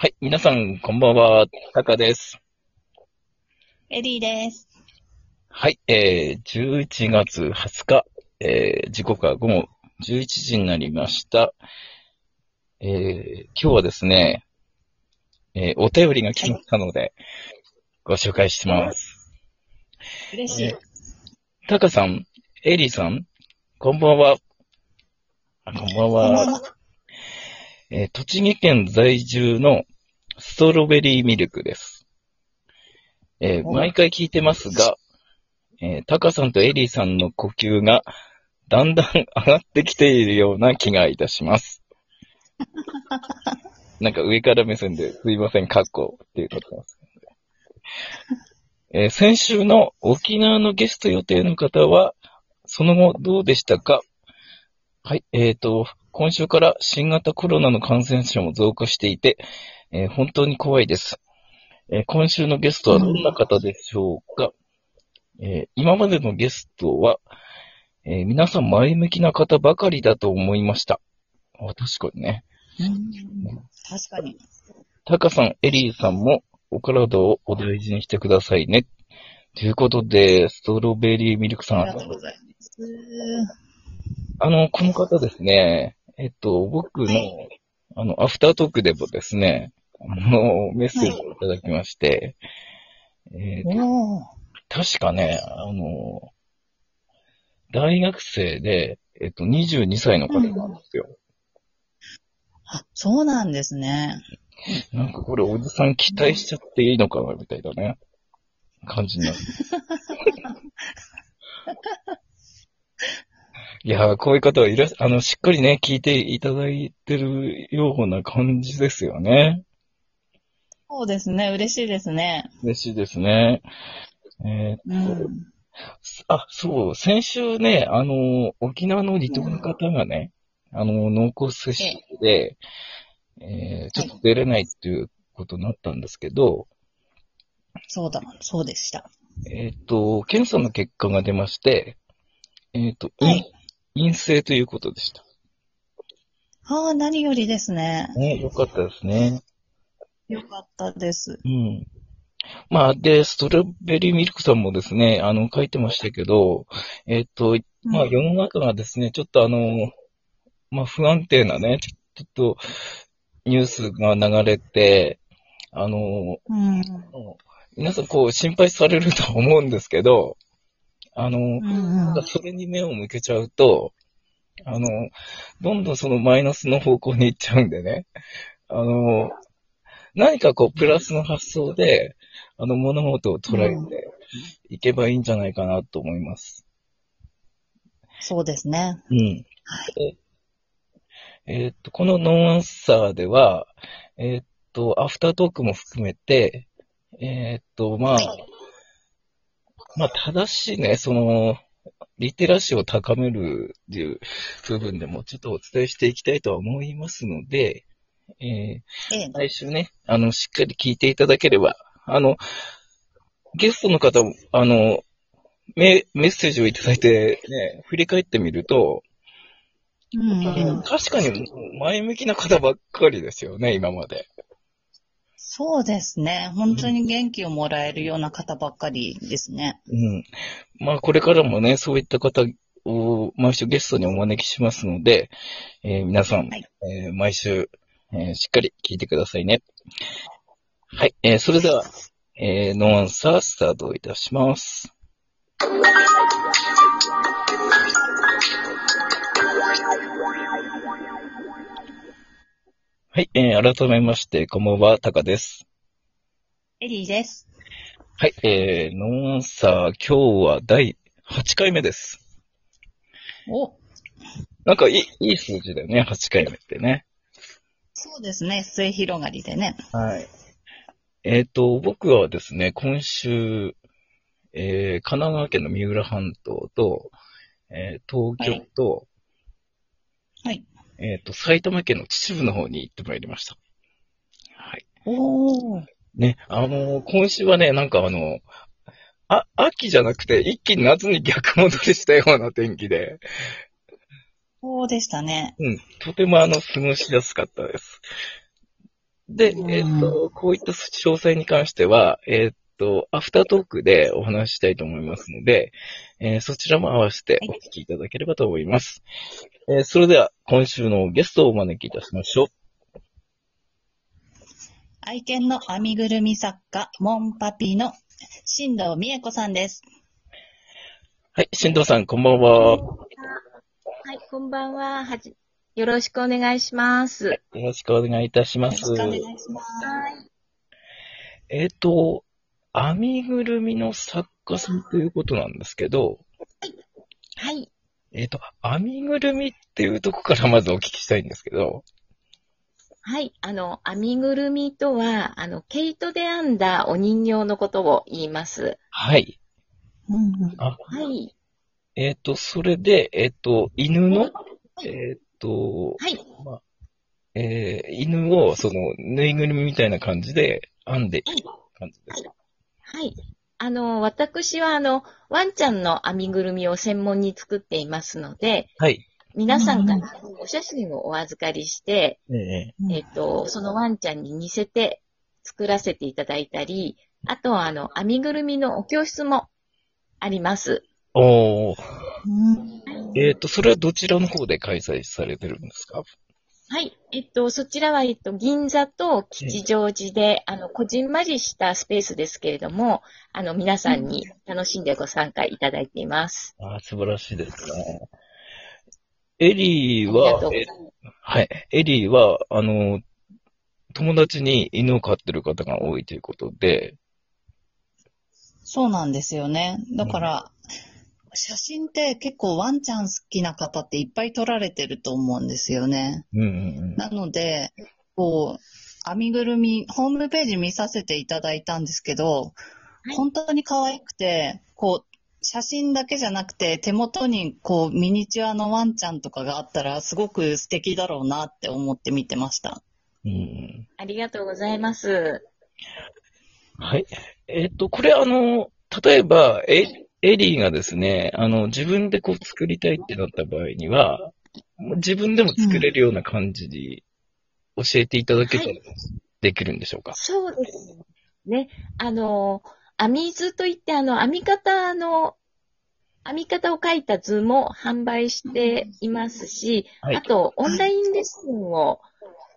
はい、皆さん、こんばんは。タカです。エリーです。はい、えー、11月20日、えー、時刻は午後11時になりました。えー、今日はですね、えー、お便りが来ましたので、ご紹介します。嬉しい。えータカさん、エリーさん、こんばんは。あこんばん。はえー栃木県在住のストロベリーミルクです。えーお毎回聞いてますが、えータカさんとエリーさんの呼吸がだんだん上がってきているような気がいたします。なんか上から目線ですいません、カッコっていうことです。えー先週の沖縄のゲスト予定の方は、その後どうでしたか？はい、えっ、と、今週から新型コロナの感染者も増加していて、えー本当に怖いです。えー今週のゲストはどんな方でしょうか、えー今までのゲストは、えー皆さん前向きな方ばかりだと思いました。あ確かにね。うん確かに。タカさん、エリーさんもお体をお大事にしてくださいね。ということで、ストロベリーミルクさん、ありがとうございます。あの、この方ですね、えっと、僕の、はいあの、アフタートークでもですね、あの、メッセージをいただきまして、えーおー確かね、あの、大学生で、えっと、22歳の方なんですよ。あ、そうなんですね。なんかこれ、おじさん期待しちゃっていいのかな、みたいなね、感じになる。いやー、こういう方はいらっあの、しっかりね、聞いていただいてるような感じですよね。そうですね。嬉しいですね。嬉しいですね。えーうん。あ、そう、先週ね、あの、沖縄の離島の方がね、あの、濃厚接触で、えーちょっと出れないっていうことになったんですけど、そうだ。そうでした。えっ、と、検査の結果が出まして、えっ、と、はい陰陰性ということでした。ああ、何よりですね。ね、よかったですね。よかったです。うん。まあ、で、ストロベリーミルクさんもですね、あの、書いてましたけど、えっ、と、まあ、世の中がですね、ちょっとあの、まあ、不安定なね、ちょっと、ニュースが流れて、あの、うん。皆さんこう心配されると思うんですけど、あの、うんそれに目を向けちゃうと、あの、どんどんそのマイナスの方向に行っちゃうんでね、あの、何かこうプラスの発想で、あの物事を捉えていけばいいんじゃないかなと思います。そうですね。うん。でえーっと、このノンアンサーでは、えーっと、アフタートークも含めて、えーっと、まあ、まあ、正しいね、その、リテラシーを高めるっていう部分でもちょっとお伝えしていきたいとは思いますので、えーええ。来週ね、あの、しっかり聞いていただければ、あの、ゲストの方も、あの、メメッセージをいただいて、ね、振り返ってみると、うんうん。確かに前向きな方ばっかりですよね、今まで。そうですね。本当に元気をもらえるような方ばっかりですね。うん。まあ、これからもね、そういった方を毎週ゲストにお招きしますので、えー皆さん、はいえー毎週、えーしっかり聞いてくださいね。はい、えーそれでは、えーノンアンサースタートいたします。はい、えー改めまして、こんばんは、タカです。エリーです。はい、えー、ノンアンサー、今日は第8回目です。お、なんかいい、いい数字だよね、8回目ってね。そうですね。末広がりでね。はい。えっ、と、僕はですね、今週、えー、神奈川県の三浦半島と、えー東京と、はい。えっ、と、埼玉県の秩父の方に行ってまいりました。はい。おー。ね、あのー今週はね、なんかあの、あ、秋じゃなくて、一気に夏に逆戻りしたような天気で、そうでしたね。うん、とてもあの、過ごしやすかったです。で、えっ、と、こういった詳細に関しては、えっ、と、アフタートークでお話ししたいと思いますので、えーそちらも合わせてお聞きいただければと思います。えーそれでは、今週のゲストをお招きいたしましょう。愛犬の編みぐるみ作家、モンパピーの新藤美恵子さんです。はい、新藤さん、こんばんは。よはい、こんばんは。はじ、よろしくお願いします。ろしくお願いいたしますよろし。くお願いします。はい。えっ、と、編みぐるみの作家さんということなんですけど、はい。えっ、と、編みぐるみっていうとこからまずお聞きしたいんですけど、はい。あの、編みぐるみとは、あの、毛糸で編んだお人形のことを言います。はい。うんうんはい。えっ、と、それで、えっ、と、犬の、えっ、と、はい。えー犬を、その、ぬいぐるみみたいな感じで編んでいる感じですか。はい。あの、私は、あの、ワンちゃんの編みぐるみを専門に作っていますので、はい。皆さんからお写真をお預かりして、えええっと、そのワンちゃんに似せて作らせていただいたり、あとは、あの、編みぐるみのお教室もあります。おー。うんえっ、と、それはどちらの方で開催されてるんですか？はい。えっと、そちらは、えっと、銀座と吉祥寺で、あの、こじんまりしたスペースですけれども、あの、皆さんに楽しんでご参加いただいています。あー素晴らしいですね。エリーは。はい。エリーは、あの、友達に犬を飼ってる方が多いということで、そうなんですよね。だから、写真って結構ワンちゃん好きな方っていっぱい撮られてると思うんですよね。うんうんなので、こう、編みぐるみ、ホームページ見させていただいたんですけど、い本当に可愛くて、こう、写真だけじゃなくて、手元にこう、ミニチュアのワンちゃんとかがあったら、すごく素敵だろうなって思って見てました。うん。うんありがとうございます。はい。えっ、と、これあの、例えば、エエリーがですね、あの、自分でこう作りたいってなった場合には、自分でも作れるような感じに教えていただけたらはいできるんでしょうか、そうですね。あの、編み図といって、あの、編み方の、編み方を書いた図も販売していますし、はいあと、オンラインレッスンを、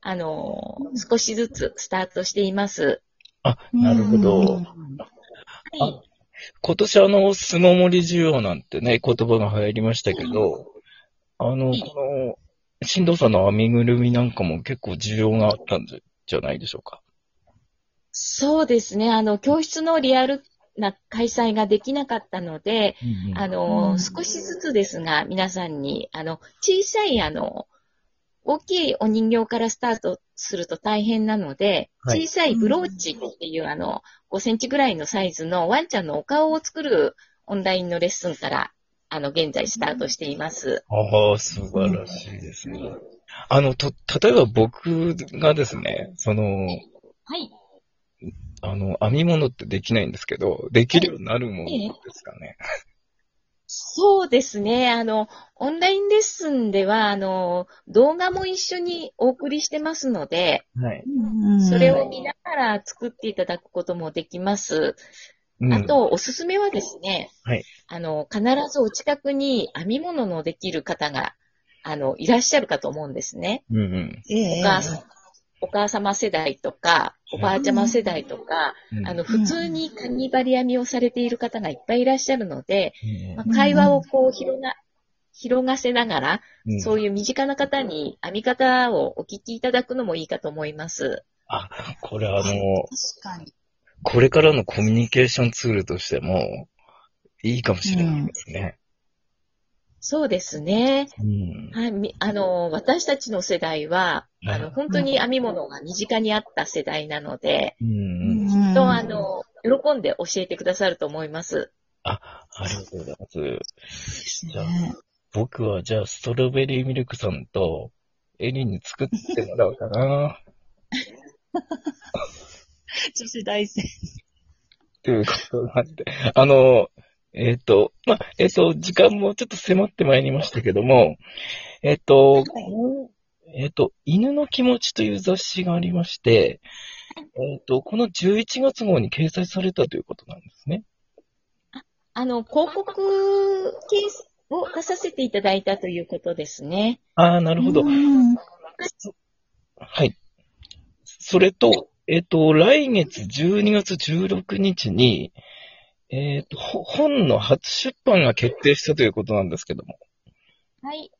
あの、少しずつスタートしています。あ、なるほど。うんはい。今年あの、巣ごもり需要なんてね、言葉が流行りましたけど、あの、この、新藤さんの編みぐるみなんかも結構需要があったんじゃないでしょうか。そうですね。あの、教室のリアルな開催ができなかったので、あうの、ん少しずつですが、皆さんに、あの、小さい、あの、大きいお人形からスタートすると大変なので、はい小さいブローチっていう、あの、5センチぐらいのサイズのワンちゃんのお顔を作るオンラインのレッスンから、あの、現在スタートしています。ああ、素晴らしいですね。あの、と、例えば僕がですね、その、はい。あの、編み物ってできないんですけど、できるようになるものですかね。そうですね。あの、オンラインレッスンでは、あの、動画も一緒にお送りしてますので、はい。それを見ながら作っていただくこともできます。うんあ、と、おすすめはですね、はいあの、必ずお近くに編み物のできる方が、あの、いらっしゃるかと思うんですね。うんうん。ええお母さんお母様世代とか、おばあちゃま世代とか、うんあの、普通にカニバリ編みをされている方がいっぱいいらっしゃるので、うんまあ、会話をこう広が、広がせながら、うんそういう身近な方に編み方をお聞きいただくのもいいかと思います。あ、これあの、確かに。これからのコミュニケーションツールとしても、いいかもしれないですね。そうですね。うん。はい、みあの、私たちの世代は、はいあの、本当に編み物が身近にあった世代なので、うん。と、あの、喜んで教えてくださると思います。あ、ありがとうございます。じゃあ、ね僕はじゃあ、ストロベリーミルクさんと、エリンに作ってもらおうかな。女子大生。ということなんで、あの、えっ、と、まあ、えっ、と、時間もちょっと迫ってまいりましたけども、えっ、と、えっ、と、犬の気持ちという雑誌がありまして、えっ、と、この11月号に掲載されたということなんですね。あの、広告を出させていただいたということですね。ああ、なるほど。うんはい。それと、えっ、と、来月12月16日に、えっ、と、ほ本の初出版が決定したということなんですけども。はい。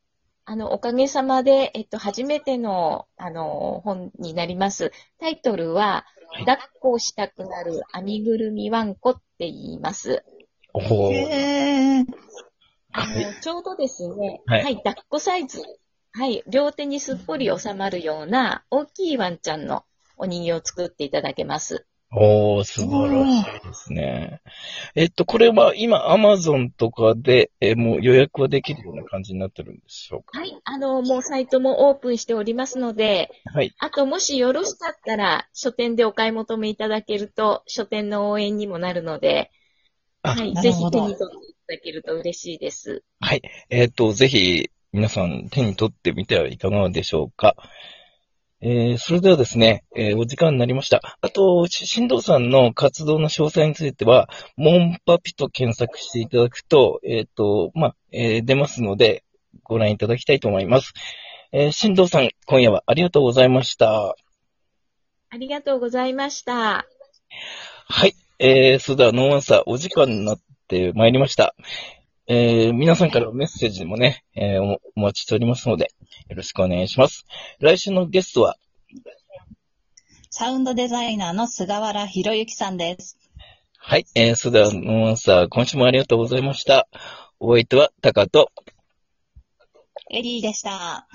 あの、おかげさまで、えっと、初めての、あの、本になります。タイトルは、はい抱っこしたくなる編みぐるみワンコって言います。おーへーあの、はちょうどですね、ははいい、抱っこサイズ。はい、両手にすっぽり収まるような大きいワンちゃんのお人形を作っていただけます。おー、素晴らしいですね。えっと、これは今、アマゾンとかで、えーもう予約はできるような感じになってるんでしょうか？はい、あの、もうサイトもオープンしておりますので、はい。あと、もしよろしかったら、書店でお買い求めいただけると、書店の応援にもなるので、あはい、ぜひ手に取っていただけると嬉しいです。はい。えっと、ぜひ、皆さん手に取ってみてはいかがでしょうか？えー、それではですね、えーお時間になりました。あと、し新藤さんの活動の詳細については、モンパピと検索していただくと、えっ、と、まあ、えー出ますので、ご覧いただきたいと思います。えー、新藤さん、今夜はありがとうございました。ありがとうございました。はい。えー、それではノーアンサー、お時間になってまいりました。えー、皆さんからのメッセージもね、えーお、お待ちしておりますので、よろしくお願いします。来週のゲストは、サウンドデザイナーの菅原博之さんです。はい。えー、それではノーアンサー、今週もありがとうございました。お相手はタカと、エリーでした。